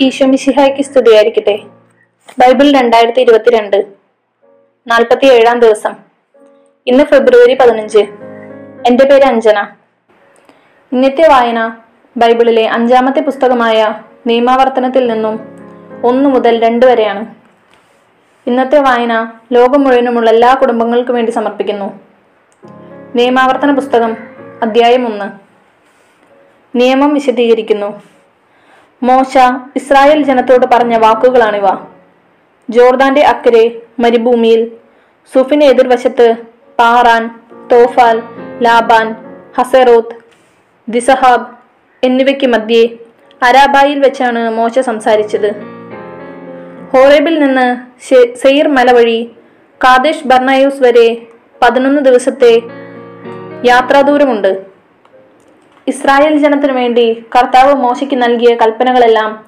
ഈശോ മിശിഹായ്ക്ക് സ്തുതിയായിരിക്കട്ടെ. ബൈബിൾ രണ്ടായിരത്തി ഇരുപത്തിരണ്ട് നാൽപ്പത്തി ഏഴാം ദിവസം. ഇന്ന് ഫെബ്രുവരി പതിനഞ്ച്. എന്റെ പേര് അഞ്ജന. ഇന്നത്തെ വായന ബൈബിളിലെ അഞ്ചാമത്തെ പുസ്തകമായ നിയമാവർത്തനത്തിൽ നിന്നും ഒന്ന് മുതൽ രണ്ട് വരെയാണ്. ഇന്നത്തെ വായന ലോകം മുഴുവനുമുള്ള എല്ലാ കുടുംബങ്ങൾക്കും വേണ്ടി സമർപ്പിക്കുന്നു. നിയമാവർത്തന പുസ്തകം അധ്യായം ഒന്ന്. നിയമം വിശദീകരിക്കുന്നു. മോശ ഇസ്രായേൽ ജനത്തോട് പറഞ്ഞ വാക്കുകളാണിവ. ജോർദാന്റെ അക്കരെ മരുഭൂമിയിൽ സുഫിന് എതിർവശത്ത് പാറാൻ തോഫാൽ ലാബാൻ ഹസറോത്ത് ദിസഹാബ് എന്നിവയ്ക്ക് മധ്യേ അരാബായിൽ വെച്ചാണ് മോശ സംസാരിച്ചത്. ഹോറേബിൽ നിന്ന് സെയ്ർ മല വഴി കാദേശ് ബർണയൂസ് വരെ പതിനൊന്ന് ദിവസത്തെ യാത്രാദൂരമുണ്ട്. ഇസ്രായേൽ ജനത്തിനു വേണ്ടി കർത്താവ് മോശയ്ക്ക് നൽകിയ കൽപ്പനകളെല്ലാം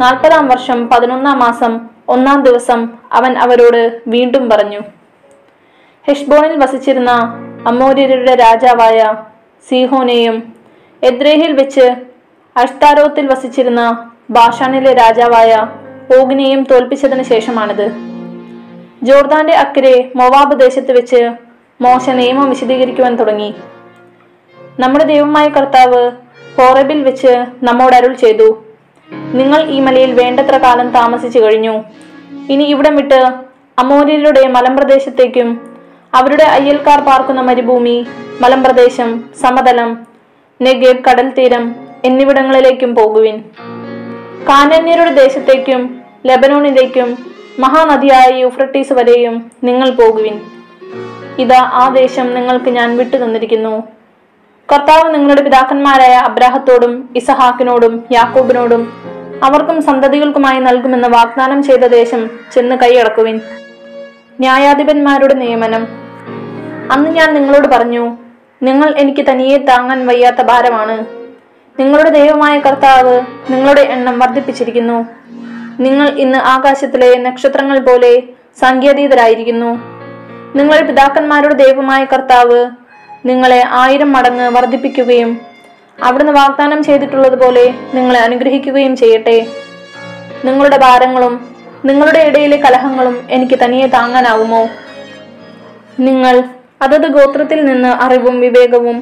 നാൽപ്പതാം വർഷം പതിനൊന്നാം മാസം ഒന്നാം ദിവസം അവൻ അവരോട് വീണ്ടും പറഞ്ഞു. ഹെഷ്ബോണിൽ വസിച്ചിരുന്ന അമോര്യരുടെ രാജാവായ സീഹോനെയും എദ്രേഹിൽ വെച്ച് അഷ്താരോത്തിൽ വസിച്ചിരുന്ന ബാഷാനിലെ രാജാവായ ഓഗിനെയും തോൽപ്പിച്ചതിന് ശേഷമാണിത്. ജോർദാന്റെ അക്കരെ മൊവാബ് ദേശത്ത് വെച്ച് മോശ നിയമം വിശദീകരിക്കുവാൻ തുടങ്ങി. നമ്മുടെ ദൈവമായ കർത്താവ് ഹോറബിൽ വെച്ച് നമ്മോട് അരുൾ ചെയ്തു. നിങ്ങൾ ഈ മലയിൽ വേണ്ടത്ര കാലം താമസിച്ചു കഴിഞ്ഞു. ഇനി ഇവിടം വിട്ട് അമോര്യരുടെ മലമ്പ്രദേശത്തേക്കും അവരുടെ അയ്യൽക്കാർ പാർക്കുന്ന മരുഭൂമി മലമ്പ്രദേശം സമതലം നെഗേബ് കടൽ തീരം എന്നിവിടങ്ങളിലേക്കും പോകുവിൻ. കാനന്യരുടെ ദേശത്തേക്കും ലെബനോണിലേക്കും മഹാനദിയായ യൂഫ്രട്ടീസ് വരെയും നിങ്ങൾ പോകുവിൻ. ഇതാ ആ ദേശം നിങ്ങൾക്ക് ഞാൻ വിട്ടു തന്നിരിക്കുന്നു കർത്താവ് നിങ്ങളുടെ പിതാക്കന്മാരായ അബ്രാഹത്തോടും ഇസഹാക്കിനോടും യാക്കോബിനോടും അവർക്കും സന്തതികൾക്കുമായി നൽകുമെന്ന് വാഗ്ദാനം ചെയ്ത ദേശം ചെന്ന് കൈയടക്കുവിൻ. ന്യായാധിപന്മാരുടെ നിയമനം. അന്ന് ഞാൻ നിങ്ങളോട് പറഞ്ഞു നിങ്ങൾ എനിക്ക് തനിയെ താങ്ങാൻ വയ്യാത്ത ഭാരമാണ്. നിങ്ങളുടെ ദൈവമായ കർത്താവ് നിങ്ങളുടെ എണ്ണം വർദ്ധിപ്പിച്ചിരിക്കുന്നു. നിങ്ങൾ ഇന്ന് ആകാശത്തിലെ നക്ഷത്രങ്ങൾ പോലെ സംഖ്യാതീതരായിരിക്കുന്നു. നിങ്ങളുടെ പിതാക്കന്മാരുടെ ദൈവമായ കർത്താവ് നിങ്ങളെ ആയിരം മടങ്ങ് വർദ്ധിപ്പിക്കുകയും അവിടുന്ന് വാഗ്ദാനം ചെയ്തിട്ടുള്ളതുപോലെ നിങ്ങളെ അനുഗ്രഹിക്കുകയും ചെയ്യട്ടെ. നിങ്ങളുടെ ഭാരങ്ങളും നിങ്ങളുടെ ഇടയിലെ കലഹങ്ങളും എനിക്ക് തനിയെ താങ്ങാനാവുമോ? നിങ്ങൾ അതത് ഗോത്രത്തിൽ നിന്ന് അറിവും വിവേകവും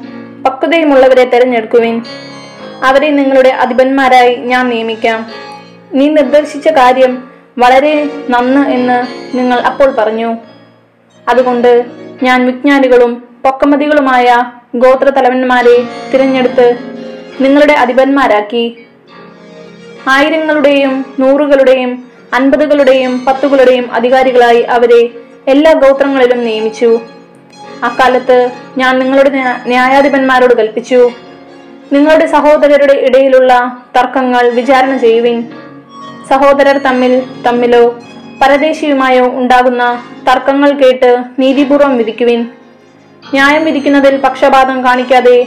പക്വതയുമുള്ളവരെ തെരഞ്ഞെടുക്കുവിൻ. അവരെ നിങ്ങളുടെ അധിപന്മാരായി ഞാൻ നിയമിക്കാം. നീ നിർദ്ദേശിച്ച കാര്യം വളരെ നന്ന് എന്ന് നിങ്ങൾ അപ്പോൾ പറഞ്ഞു. അതുകൊണ്ട് ഞാൻ വിജ്ഞാനികളും പൊക്കമതികളുമായ ഗോത്ര തലവന്മാരെ തിരഞ്ഞെടുത്ത് നിങ്ങളുടെ അധിപന്മാരാക്കി. ആയിരങ്ങളുടെയും നൂറുകളുടെയും അൻപതുകളുടെയും പത്തുകളുടെയും അധികാരികളായി അവരെ എല്ലാ ഗോത്രങ്ങളിലും നിയമിച്ചു. അക്കാലത്ത് ഞാൻ നിങ്ങളുടെ ന്യായാധിപന്മാരോട് കൽപ്പിച്ചു. നിങ്ങളുടെ സഹോദരരുടെ ഇടയിലുള്ള തർക്കങ്ങൾ വിചാരണ ചെയ്യുവിൻ. സഹോദരർ തമ്മിൽ തമ്മിലോ പരദേശിയുമായോ ഉണ്ടാകുന്ന തർക്കങ്ങൾ കേട്ട് നീതിപൂർവം വിധിക്കുവിൻ. ന്യായം വിധിക്കുന്നതിൽ പക്ഷപാതം കാണിക്കാതെ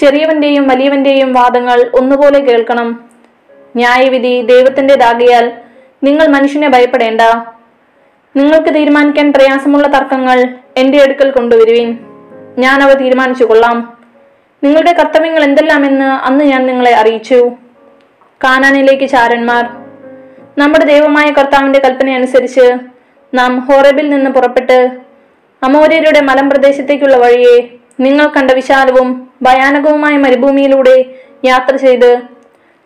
ചെറിയവന്റെയും വലിയവന്റെയും വാദങ്ങൾ ഒന്നുപോലെ കേൾക്കണം. ന്യായവിധി ദൈവത്തിന്റെതാകിയാൽ നിങ്ങൾ മനുഷ്യനെ ഭയപ്പെടേണ്ട. നിങ്ങൾക്ക് തീരുമാനിക്കാൻ പ്രയാസമുള്ള തർക്കങ്ങൾ എന്റെ അടുക്കൽ കൊണ്ടുവരുവിൻ. ഞാൻ അവ തീരുമാനിച്ചു കൊള്ളാം. നിങ്ങളുടെ കർത്തവ്യങ്ങൾ എന്തെല്ലാമെന്ന് അന്ന് ഞാൻ നിങ്ങളെ അറിയിച്ചു. കാനാനിലേക്ക് ചാരന്മാർ നമ്മുടെ ദൈവമായ കർത്താവിന്റെ കൽപ്പന അനുസരിച്ച് നാം ഹോറബിൽ നിന്ന് പുറപ്പെട്ട് അമോര്യരുടെ മലമ്പ്രദേശത്തേക്കുള്ള വഴിയെ നിങ്ങൾ കണ്ട വിശാലവും ഭയാനകവുമായ മരുഭൂമിയിലൂടെ യാത്ര ചെയ്ത്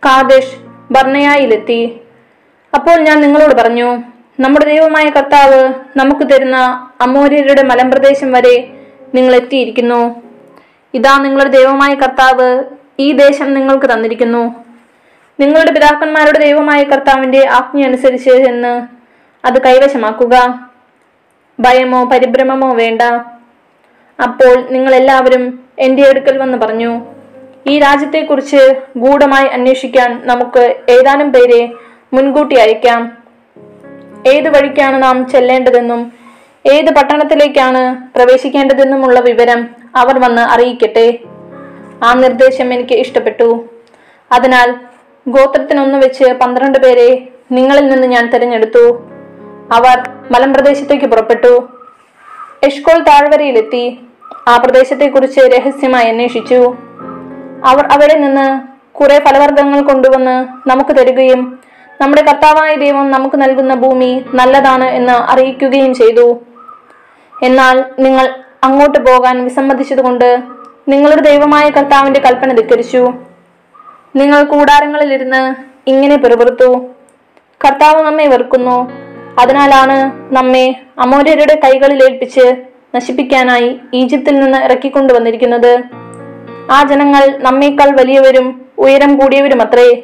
കാദേശ് ബർണയായിലെത്തി. അപ്പോൾ ഞാൻ നിങ്ങളോട് പറഞ്ഞു നമ്മുടെ ദൈവമായ കർത്താവ് നമുക്ക് തരുന്ന അമോര്യരുടെ മലമ്പ്രദേശം വരെ നിങ്ങൾ എത്തിയിരിക്കുന്നു. ഇതാ നിങ്ങളുടെ ദൈവമായ കർത്താവ് ഈ ദേശം നിങ്ങൾക്ക് തന്നിരിക്കുന്നു. നിങ്ങളുടെ പിതാക്കന്മാരുടെ ദൈവമായ കർത്താവിന്റെ ആജ്ഞ അനുസരിച്ച് എന്ന് അത് കൈവശമാക്കുക. ഭയമോ പരിഭ്രമമോ വേണ്ട. അപ്പോൾ നിങ്ങൾ എല്ലാവരും എന്റെ അടുക്കൽ വന്ന് പറഞ്ഞു ഈ രാജ്യത്തെക്കുറിച്ച് ഗൂഢമായി അന്വേഷിക്കാൻ നമുക്ക് ഏതാനും പേരെ മുൻകൂട്ടി അയക്കാം. ഏത് വഴിക്കാണ് നാം ചെല്ലേണ്ടതെന്നും ഏത് പട്ടണത്തിലേക്കാണ് പ്രവേശിക്കേണ്ടതെന്നുമുള്ള വിവരം അവർ വന്ന് അറിയിക്കട്ടെ. ആ നിർദ്ദേശം എനിക്ക് ഇഷ്ടപ്പെട്ടു. അതിനാൽ ഗോത്രത്തിനൊന്നു വെച്ച് പന്ത്രണ്ട് പേരെ നിങ്ങളിൽ നിന്ന് ഞാൻ തിരഞ്ഞെടുത്തു. അവർ മലമ്പ്രദേശത്തേക്ക് പുറപ്പെട്ടു. എഷ്കോൾ താഴ്വരയിലെത്തി ആ പ്രദേശത്തെക്കുറിച്ച് രഹസ്യമായി അന്വേഷിച്ചു. അവർ അവിടെ നിന്ന് കുറെ ഫലവർഗങ്ങൾ കൊണ്ടുവന്ന് നമുക്ക് തരികയും നമ്മുടെ കർത്താവായ ദൈവം നമുക്ക് നൽകുന്ന ഭൂമി നല്ലതാണ് എന്ന് അറിയിക്കുകയും ചെയ്തു. എന്നാൽ നിങ്ങൾ അങ്ങോട്ട് പോകാൻ വിസമ്മതിച്ചതുകൊണ്ട് നിങ്ങളുടെ ദൈവമായ കർത്താവിന്റെ കൽപ്പന ധിക്കരിച്ചു. നിങ്ങൾ കൂടാരങ്ങളിലിരുന്ന് ഇങ്ങനെ പിറുപിറുത്തു. കർത്താവ് നമ്മെ വെറുക്കുന്നു. അതിനാലാണ് നമ്മെ അമോര്യരുടെ കൈകളിൽ ഏൽപ്പിച്ച് നശിപ്പിക്കാനായി ഈജിപ്തിൽ നിന്ന് ഇറക്കിക്കൊണ്ടുവന്നിരിക്കുന്നത്. ആ ജനങ്ങൾ നമ്മേക്കാൾ വലിയവരും ഉയരം കൂടിയവരുമത്രേ.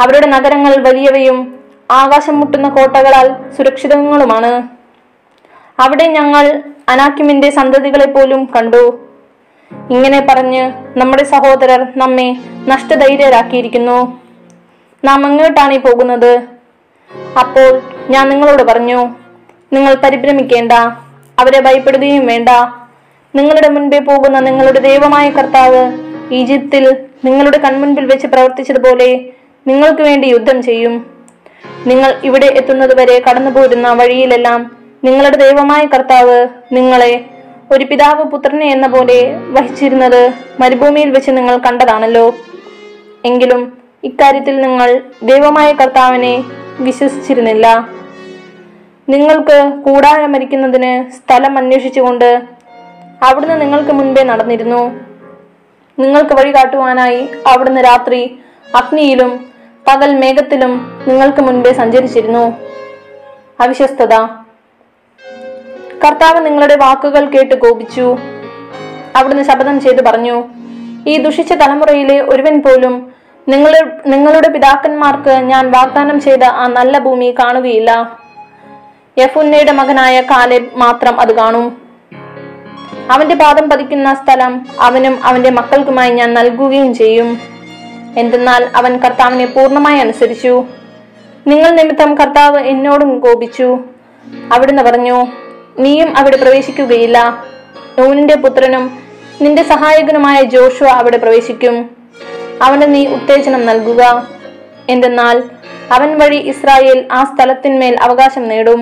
അവരുടെ നഗരങ്ങൾ വലിയവയും ആകാശം മുട്ടുന്ന കോട്ടകളാൽ സുരക്ഷിതങ്ങളുമാണ്. അവിടെ ഞങ്ങൾ അനാക്കിമിന്റെ സന്തതികളെ പോലും കണ്ടു. ഇങ്ങനെ പറഞ്ഞ് നമ്മുടെ സഹോദരർ നമ്മെ നഷ്ടധൈര്യരാക്കിയിരിക്കുന്നു. നാം എങ്ങോട്ടാണ് ഈ പോകുന്നത്. അപ്പോൾ ഞാൻ നിങ്ങളോട് പറഞ്ഞു നിങ്ങൾ പരിഭ്രമിക്കേണ്ട അവരെ ഭയപ്പെടുകയും വേണ്ട. നിങ്ങളുടെ മുൻപേ പോകുന്ന നിങ്ങളുടെ ദൈവമായ കർത്താവ് ഈജിപ്തിൽ നിങ്ങളുടെ കൺമുൻപിൽ വെച്ച് പ്രവർത്തിച്ചതുപോലെ നിങ്ങൾക്ക് വേണ്ടി യുദ്ധം ചെയ്യും. നിങ്ങൾ ഇവിടെ എത്തുന്നതുവരെ കടന്നുപോരുന്ന വഴിയിലെല്ലാം നിങ്ങളുടെ ദൈവമായ കർത്താവ് നിങ്ങളെ ഒരു പിതാവ് പുത്രനെ എന്ന പോലെ വഹിച്ചിരുന്നത് മരുഭൂമിയിൽ വെച്ച് നിങ്ങൾ കണ്ടതാണല്ലോ. എങ്കിലും ഇക്കാര്യത്തിൽ നിങ്ങൾ ദൈവമായ കർത്താവിനെ വിശ്വസിച്ചിരുന്നില്ല. നിങ്ങൾക്ക് കൂടാരമരിക്കുന്നതിന് സ്ഥലം അന്വേഷിച്ചുകൊണ്ട് അവിടുന്ന് നിങ്ങൾക്ക് മുൻപേ നടന്നിരുന്നു. നിങ്ങൾക്ക് വഴി കാട്ടുവാനായി അവിടുന്ന് രാത്രി അഗ്നിയിലും പകൽ മേഘത്തിലും നിങ്ങൾക്ക് മുൻപേ സഞ്ചരിച്ചിരുന്നു. അവിശ്വസ്തത. കർത്താവ് നിങ്ങളുടെ വാക്കുകൾ കേട്ട് കോപിച്ചു. അവിടുന്ന് ശപഥം ചെയ്തു പറഞ്ഞു. ഈ ദുഷിച്ച തലമുറയിലെ ഒരുവൻ പോലും നിങ്ങളുടെ നിങ്ങളുടെ പിതാക്കന്മാർക്ക് ഞാൻ വാഗ്ദാനം ചെയ്ത ആ നല്ല ഭൂമി കാണുകയില്ല. യഫുന്നയുടെ മകനായ കാലേബ് മാത്രം അത് കാണും. അവന്റെ പാദം പതിക്കുന്ന സ്ഥലം അവനും അവന്റെ മക്കൾക്കുമായി ഞാൻ നൽകുകയും ചെയ്യും. എന്തെന്നാൽ അവൻ കർത്താവിനെ പൂർണമായി അനുസരിച്ചു. നിങ്ങൾ നിമിത്തം കർത്താവ് എന്നോടും കോപിച്ചു. അവിടുന്ന് പറഞ്ഞു നീയും അവിടെ പ്രവേശിക്കുകയില്ല. നൂനിന്റെ പുത്രനും നിന്റെ സഹായകനുമായ ജോഷുവ അവിടെ പ്രവേശിക്കും. അവന് നീ ഉത്തേജനം നൽകുക. എന്തെന്നാൽ അവൻ വഴി ഇസ്രായേൽ ആ സ്ഥലത്തിന്മേൽ അവകാശം നേടും.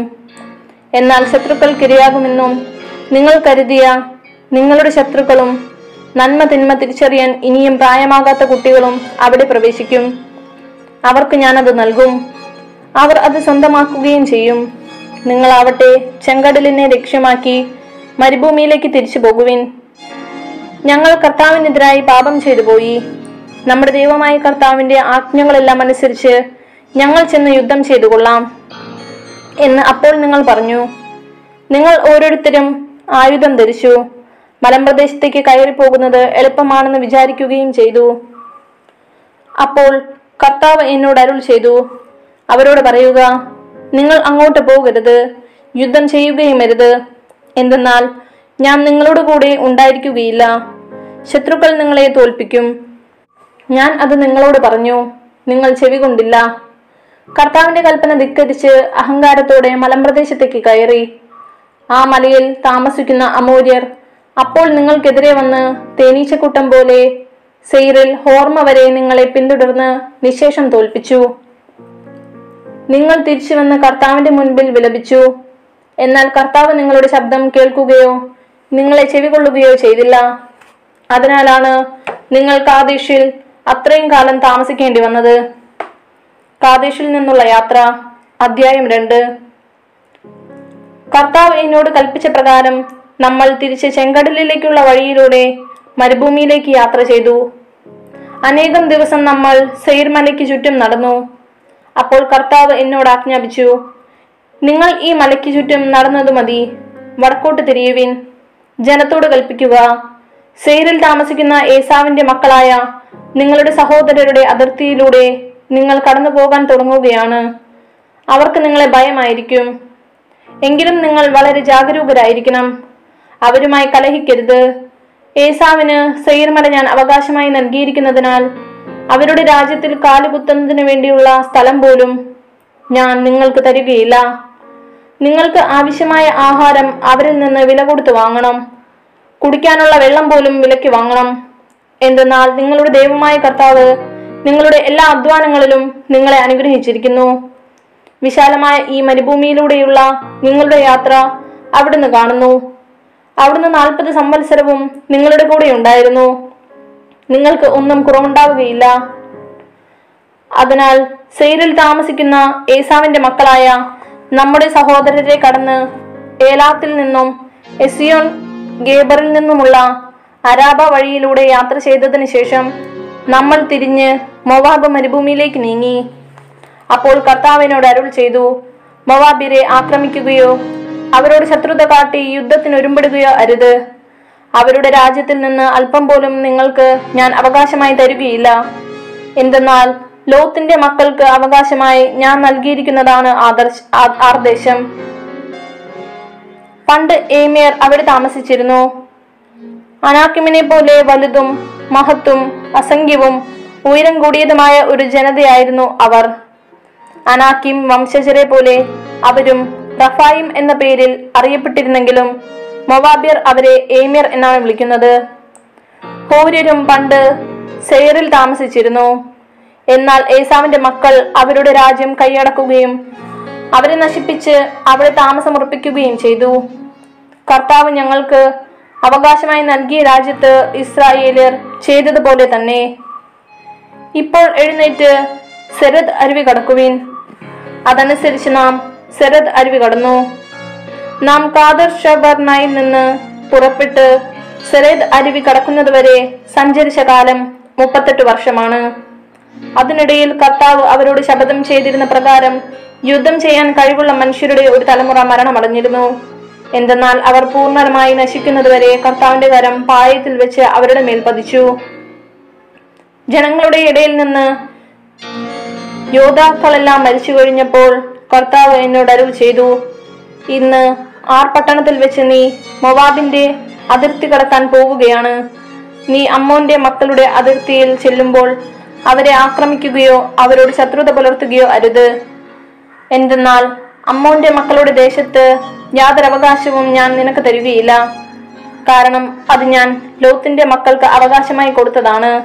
എന്നാൽ ശത്രുക്കൾ ശത്രുക്കൾക്കിരയാകുമെന്നും നിങ്ങൾ കരുതിയ നിങ്ങളുടെ ശത്രുക്കളും നന്മ തിന്മ തിരിച്ചറിയാൻ ഇനിയും പ്രായമാകാത്ത കുട്ടികളും അവിടെ പ്രവേശിക്കും. അവർക്ക് ഞാനത് നൽകും. അവർ അത് സ്വന്തമാക്കുകയും ചെയ്യും. നിങ്ങളാവട്ടെ ചെങ്കടലിനെ ലക്ഷ്യമാക്കി മരുഭൂമിയിലേക്ക് തിരിച്ചു പോകുവിൻ ഞങ്ങൾ കർത്താവിനെതിരായി പാപം ചെയ്തു പോയി നമ്മുടെ ദൈവമായ കർത്താവിന്റെ ആജ്ഞകളെല്ലാം അനുസരിച്ച് ഞങ്ങൾ ചെന്ന് യുദ്ധം ചെയ്തു കൊള്ളാം എന്ന് അപ്പോൾ നിങ്ങൾ പറഞ്ഞു. നിങ്ങൾ ഓരോരുത്തരും ആയുധം ധരിച്ചു. മലമ്പ്രദേശത്തേക്ക് കയറി പോകുന്നത് എളുപ്പമാണെന്ന് വിചാരിക്കുകയും ചെയ്തു. അപ്പോൾ കർത്താവ് എന്നോട് അരുൾ ചെയ്തു. അവരോട് പറയുക നിങ്ങൾ അങ്ങോട്ട് പോകരുത് യുദ്ധം ചെയ്യുകയും അരുത്. എന്തെന്നാൽ ഞാൻ നിങ്ങളോട് കൂടെ ഉണ്ടായിരിക്കുകയില്ല. ശത്രുക്കൾ നിങ്ങളെ തോൽപ്പിക്കും. ഞാൻ അത് നിങ്ങളോട് പറഞ്ഞു. നിങ്ങൾ ചെവി കൊണ്ടില്ല. കർത്താവിന്റെ കൽപ്പന ധിക്കരിച്ച് അഹങ്കാരത്തോടെ മലമ്പ്രദേശത്തേക്ക് കയറി. ആ മലയിൽ താമസിക്കുന്ന അമൂര്യർ അപ്പോൾ നിങ്ങൾക്കെതിരെ വന്ന് തേനീച്ചക്കൂട്ടം പോലെ സെയ്റിൽ ഹോർമ വരെ നിങ്ങളെ പിന്തുടർന്ന് നിശേഷം തോൽപ്പിച്ചു. നിങ്ങൾ തിരിച്ചു വന്ന് കർത്താവിന്റെ മുൻപിൽ വിലപിച്ചു. എന്നാൽ കർത്താവ് നിങ്ങളുടെ ശബ്ദം കേൾക്കുകയോ നിങ്ങളെ ചെവികൊള്ളുകയോ ചെയ്തില്ല. അതിനാലാണ് നിങ്ങൾ കാദേശിൽ അത്രയും കാലം താമസിക്കേണ്ടി വന്നത്? കാദേശിൽ നിന്നുള്ള യാത്ര അധ്യായം രണ്ട്. കർത്താവ് എന്നോട് കൽപ്പിച്ച പ്രകാരം നമ്മൾ തിരിച്ച് ചെങ്കടലിലേക്കുള്ള വഴിയിലൂടെ മരുഭൂമിയിലേക്ക് യാത്ര ചെയ്തു. അനേകം ദിവസം നമ്മൾ സെയിർമലയ്ക്ക് ചുറ്റും നടന്നു. അപ്പോൾ കർത്താവ് എന്നോട് ആജ്ഞാപിച്ചു നിങ്ങൾ ഈ മലയ്ക്ക് ചുറ്റും നടന്നതു മതി. വടക്കോട്ട് തിരിയുവിൻ. ജനത്തോട് കൽപ്പിക്കുക. സെയ്റിൽ താമസിക്കുന്ന ഏസാവിന്റെ മക്കളായ നിങ്ങളുടെ സഹോദരരുടെ അതിർത്തിയിലൂടെ നിങ്ങൾ കടന്നു പോകാൻ തുടങ്ങുകയാണ്. അവർക്ക് നിങ്ങളെ ഭയമായിരിക്കും. എങ്കിലും നിങ്ങൾ വളരെ ജാഗരൂകരായിരിക്കണം. അവരുമായി കലഹിക്കരുത്. ഏസാവിന് സെയ്ർമല ഞാൻ അവകാശമായി നൽകിയിരിക്കുന്നതിനാൽ അവരുടെ രാജ്യത്തിൽ കാലുകുത്തുന്നതിനു വേണ്ടിയുള്ള സ്ഥലം പോലും ഞാൻ നിങ്ങൾക്ക് തരികയില്ല. നിങ്ങൾക്ക് ആവശ്യമായ ആഹാരം അവരിൽ നിന്ന് വില കൊടുത്ത് വാങ്ങണം. കുടിക്കാനുള്ള വെള്ളം പോലും വിലയ്ക്ക് വാങ്ങണം. എന്തെന്നാൽ നിങ്ങളുടെ ദൈവമായ കർത്താവ് നിങ്ങളുടെ എല്ലാ അധ്വാനങ്ങളിലും നിങ്ങളെ അനുഗ്രഹിച്ചിരിക്കുന്നു. വിശാലമായ ഈ മരുഭൂമിയിലൂടെയുള്ള നിങ്ങളുടെ യാത്ര അവിടുന്ന് കാണുന്നു. അവിടുന്ന് നാൽപ്പത് സംവത്സരവും നിങ്ങളുടെ കൂടെ ഉണ്ടായിരുന്നു. നിങ്ങൾക്ക് ഒന്നും കുറവുണ്ടാവുകയില്ല. അതിനാൽ സെയിലിൽ താമസിക്കുന്ന ഏസാവിന്റെ മക്കളായ നമ്മുടെ സഹോദരരെ കടന്ന് ഏലാത്തിൽ നിന്നും എസിയോൺ ഗേബറിൽ നിന്നുമുള്ള അരാബ വഴിയിലൂടെ യാത്ര ചെയ്തതിനു ശേഷം നമ്മൾ തിരിഞ്ഞ് മൊവാബ് മരുഭൂമിയിലേക്ക് നീങ്ങി. അപ്പോൾ കർത്താവിനോട് അരുൾ ചെയ്തു മൊവാബിരെ ആക്രമിക്കുകയോ അവരോട് ശത്രുത കാട്ടി യുദ്ധത്തിന് ഒരുമ്പെടുകയോ അരുത്. അവരുടെ രാജ്യത്തിൽ നിന്ന് അല്പം പോലും നിങ്ങൾക്ക് ഞാൻ അവകാശമായി തരികയില്ല. എന്തെന്നാൽ ലോത്തിന്റെ മക്കൾക്ക് അവകാശമായി ഞാൻ നൽകിയിരിക്കുന്നതാണ് ആദർശ ആർദേശം പണ്ട് ഏമിയർ അവിടെ താമസിച്ചിരുന്നു. അനാക്കിമിനെ പോലെ വലുതും മഹത്തും അസംഖ്യവും ഉയരം കൂടിയതുമായ ഒരു ജനതയായിരുന്നു അവർ. അനാക്കിം വംശജരെ പോലെ അവരും റഫായിം എന്ന പേരിൽ അറിയപ്പെട്ടിരുന്നെങ്കിലും മൊവാബിയർ അവരെ ഏമിയർ എന്നാണ് വിളിക്കുന്നത്. ഹോര്യരും പണ്ട് സെയറിൽ താമസിച്ചിരുന്നു. എന്നാൽ ഏസാവിന്റെ മക്കൾ അവരുടെ രാജ്യം കൈയടക്കുകയും അവരെ നശിപ്പിച്ച് അവിടെ താമസമുറപ്പിക്കുകയും ചെയ്തു. കർത്താവ് ഞങ്ങൾക്ക് അവകാശമായി നൽകിയ രാജ്യത്ത് ഇസ്രായേലിയർ ചെയ്തതുപോലെ തന്നെ. ഇപ്പോൾ എഴുന്നേറ്റ് സെരദ് അരുവി കടക്കുവിൻ. അതനുസരിച്ച് നാം സെരദ് അരുവി കടന്നു. നാം കാദർ ഷബർനായിൽ നിന്ന് പുറപ്പെട്ട് സെരദ് അരുവി കടക്കുന്നതുവരെ സഞ്ചരിച്ച കാലം മുപ്പത്തെട്ട് വർഷമാണ്. അതിനിടയിൽ കർത്താവ് അവരോട് ശപഥം ചെയ്തിരുന്ന പ്രകാരം യുദ്ധം ചെയ്യാൻ കഴിവുള്ള മനുഷ്യരുടെ ഒരു തലമുറ മരണമടഞ്ഞിരുന്നു. എന്തെന്നാൽ അവർ പൂർണമായി നശിക്കുന്നതുവരെ കർത്താവിന്റെ കരം പായത്തിൽ വെച്ച് അവരുടെ മേൽ പതിച്ചു. ജനങ്ങളുടെ ഇടയിൽ നിന്ന് യോദ്ധാക്കളെല്ലാം മരിച്ചു കഴിഞ്ഞപ്പോൾ കർത്താവ് എന്നോട് അരുൾ ചെയ്തു ഇന്ന് ആർ പട്ടണത്തിൽ വെച്ച് നീ മൊവാബിന്റെ അതിർത്തി കടക്കാൻ പോവുകയാണ്. നീ അമ്മോന്റെ മക്കളുടെ അതിർത്തിയിൽ ചെല്ലുമ്പോൾ അവരെ ആക്രമിക്കുകയോ അവരോട് ശത്രുത പുലർത്തുകയോ അരുത്. എന്തെന്നാൽ അമ്മോന്റെ മക്കളുടെ ദേശത്ത് യാതൊരു അവകാശവും ഞാൻ നിനക്ക് തരികയില്ല. കാരണം അത് ഞാൻ ലോത്തിന്റെ മക്കൾക്ക് അവകാശമായി കൊടുത്തതാണ്.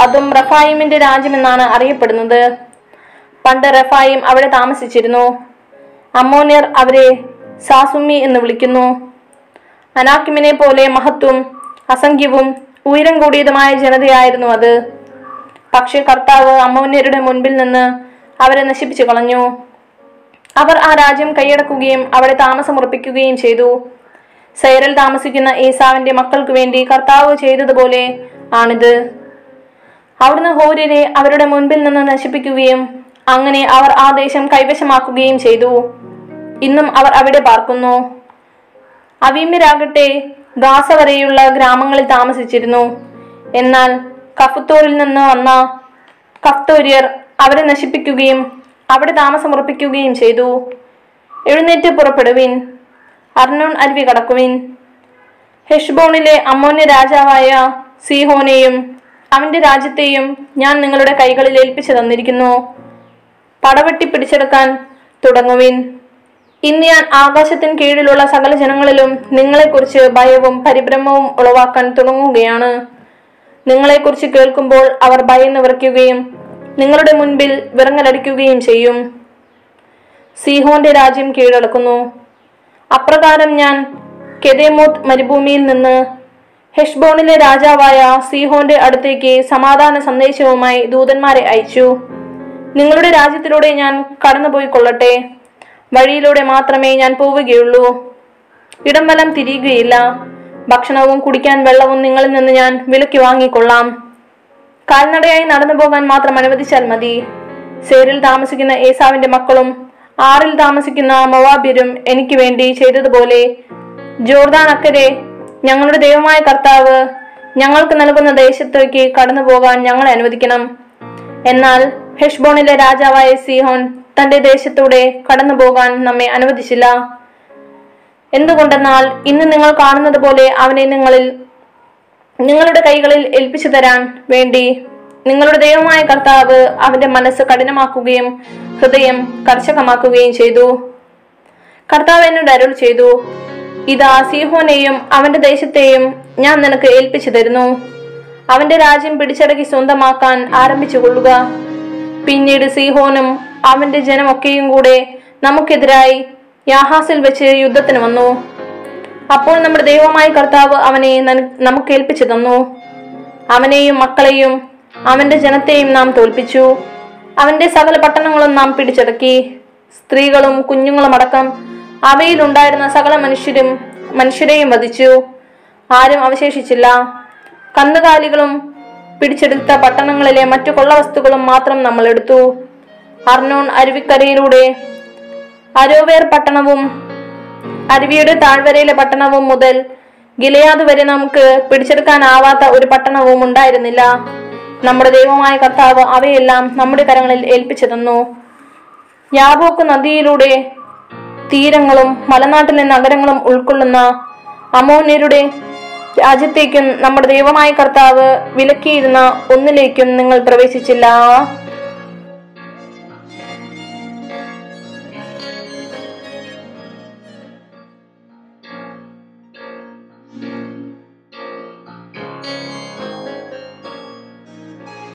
അതും റഫായിമിന്റെ രാജ്യമെന്നാണ് അറിയപ്പെടുന്നത്. പണ്ട് റഫായിം അവിടെ താമസിച്ചിരുന്നു. അമ്മോനിയർ അവരെ സാസുമി എന്ന് വിളിക്കുന്നു. അനാക്കിമിനെ പോലെ മഹത്വം അസംഖ്യവും ഉയരം കൂടിയതുമായ ജനതയായിരുന്നു അത്. പക്ഷേ കർത്താവ് അമ്മോന്യരുടെ മുൻപിൽ നിന്ന് അവരെ നശിപ്പിച്ചു കളഞ്ഞു. അവർ ആ രാജ്യം കൈയടക്കുകയും അവിടെ താമസമുറപ്പിക്കുകയും ചെയ്തു. സൈറിൽ താമസിക്കുന്ന ഏസാവിന്റെ മക്കൾക്ക് വേണ്ടി കർത്താവ് ചെയ്തതുപോലെ ആണിത്. അവിടുന്ന് ഹോര്യരെ അവരുടെ മുൻപിൽ നിന്ന് നശിപ്പിക്കുകയും അങ്ങനെ അവർ ആ ദേശം കൈവശമാക്കുകയും ചെയ്തു. ഇന്നും അവർ അവിടെ പാർക്കുന്നു. അവീമ്യരാകട്ടെ ഗാസ വരെയുള്ള ഗ്രാമങ്ങളിൽ താമസിച്ചിരുന്നു. എന്നാൽ കഫത്തോറിൽ നിന്ന് വന്ന കഫ്തോര്യർ അവരെ നശിപ്പിക്കുകയും അവിടെ താമസമുറപ്പിക്കുകയും ചെയ്തു. എഴുന്നേറ്റ് പുറപ്പെടുവിൻ. അർണോൺ അരുവി കടക്കുവിൻ. ഹെഷ്ബോണിലെ അമ്മോന്യ രാജാവായ സീഹോനെയും അവന്റെ രാജ്യത്തെയും ഞാൻ നിങ്ങളുടെ കൈകളിൽ ഏൽപ്പിച്ചു തന്നിരിക്കുന്നു. പടവെട്ടി പിടിച്ചെടുക്കാൻ തുടങ്ങുവിൻ. ഇന്ന് ഞാൻ ആകാശത്തിന് കീഴിലുള്ള സകല ജനങ്ങളിലും നിങ്ങളെക്കുറിച്ച് ഭയവും പരിഭ്രമവും ഉളവാക്കാൻ തുടങ്ങുകയാണ്. നിങ്ങളെക്കുറിച്ച് കേൾക്കുമ്പോൾ അവർ ഭയന്ന് വിറയ്ക്കുകയും നിങ്ങളുടെ മുൻപിൽ വിറങ്ങലടിക്കുകയും ചെയ്യും. സീഹോന്റെ രാജ്യം കീഴടക്കുന്നു. അപ്രകാരം ഞാൻ കെദേമോത്ത് മരുഭൂമിയിൽ നിന്ന് ഹെഷ്ബോണിലെ രാജാവായ സീഹോന്റെ അടുത്തേക്ക് സമാധാന സന്ദേശവുമായി ദൂതന്മാരെ അയച്ചു. നിങ്ങളുടെ രാജ്യത്തിലൂടെ ഞാൻ കടന്നുപോയി കൊള്ളട്ടെ വഴിയിലൂടെ മാത്രമേ ഞാൻ പോവുകയുള്ളൂ. ഇടം വലം തിരിയുകയില്ല. ഭക്ഷണവും കുടിക്കാൻ വെള്ളവും നിങ്ങളിൽ നിന്ന് ഞാൻ വിലക്കി വാങ്ങിക്കൊള്ളാം. കാൽനടയായി നടന്നു പോകാൻ മാത്രം അനുവദിച്ചാൽ മതി. സേരിൽ താമസിക്കുന്ന ഏസാവിന്റെ മക്കളും ആറിൽ താമസിക്കുന്ന മൊവാബിരും എനിക്ക് വേണ്ടി ചെയ്തതുപോലെ. ജോർദാൻ അക്കരെ ഞങ്ങളുടെ ദൈവമായ കർത്താവ് ഞങ്ങൾക്ക് നൽകുന്ന ദേശത്തേക്ക് കടന്നു പോകാൻ ഞങ്ങളെ അനുവദിക്കണം. എന്നാൽ ഹെഷ്ബോണിലെ രാജാവായ സിഹോൻ തന്റെ ദേശത്തൂടെ കടന്നു പോകാൻ നമ്മെ അനുവദിച്ചില്ല. എന്തുകൊണ്ടെന്നാൽ ഇന്ന് നിങ്ങൾ കാണുന്നത് പോലെ അവനെ നിങ്ങളിൽ നിങ്ങളുടെ കൈകളിൽ ഏൽപ്പിച്ചു തരാൻ വേണ്ടി നിങ്ങളുടെ ദൈവമായ കർത്താവ് അവന്റെ മനസ്സ് കഠിനമാക്കുകയും ഹൃദയം കർശകമാക്കുകയും ചെയ്തു. കർത്താവ് എന്നോട് അരുൾ ചെയ്തു ഇതാ സീഹോനെയും അവന്റെ ദേശത്തെയും ഞാൻ നിനക്ക് ഏൽപ്പിച്ചു തരുന്നു. അവന്റെ രാജ്യം പിടിച്ചടക്കി സ്വന്തമാക്കാൻ ആരംഭിച്ചു കൊള്ളുക. പിന്നീട് സീഹോനും അവന്റെ ജനമൊക്കെയും കൂടെ നമുക്കെതിരായി യാഹാസിൽ വെച്ച് യുദ്ധത്തിന് വന്നു. അപ്പോൾ നമ്മുടെ ദൈവമായ കർത്താവ് അവനെ നമുക്ക് ഏൽപ്പിച്ചു തന്നു. അവനെയും മക്കളെയും അവന്റെ ജനത്തെയും നാം തോൽപ്പിച്ചു. അവന്റെ സകല പട്ടണങ്ങളും നാം പിടിച്ചടക്കി. സ്ത്രീകളും കുഞ്ഞുങ്ങളും അടക്കം അവയിലുണ്ടായിരുന്ന സകല മനുഷ്യരും മനുഷ്യരെയും വധിച്ചു. ആരും അവശേഷിച്ചില്ല. കന്നുകാലികളും പിടിച്ചെടുത്ത പട്ടണങ്ങളിലെ മറ്റു കൊള്ളവസ്തുക്കളും മാത്രം നമ്മൾ എടുത്തു. അർണോൺ അരുവിക്കരയിലൂടെ അരോവേർ പട്ടണവും അരുവിയുടെ താഴ്വരയിലെ പട്ടണവും മുതൽ ഗിലയാദ് വരെ നമുക്ക് പിടിച്ചെടുക്കാനാവാത്ത ഒരു പട്ടണവും ഉണ്ടായിരുന്നില്ല. നമ്മുടെ ദൈവമായ കർത്താവ് അവയെല്ലാം നമ്മുടെ കരങ്ങളിൽ ഏൽപ്പിച്ചു തന്നു യാബോക്ക് നദിയിലൂടെ തീരങ്ങളും മലനാട്ടിലെ നഗരങ്ങളും ഉൾക്കൊള്ളുന്ന അമോന്യരുടെ രാജ്യത്തേക്കും നമ്മുടെ ദൈവമായ കർത്താവ് വിലക്കിയിരുന്ന ഒന്നിലേക്കും നിങ്ങൾ പ്രവേശിച്ചില്ല.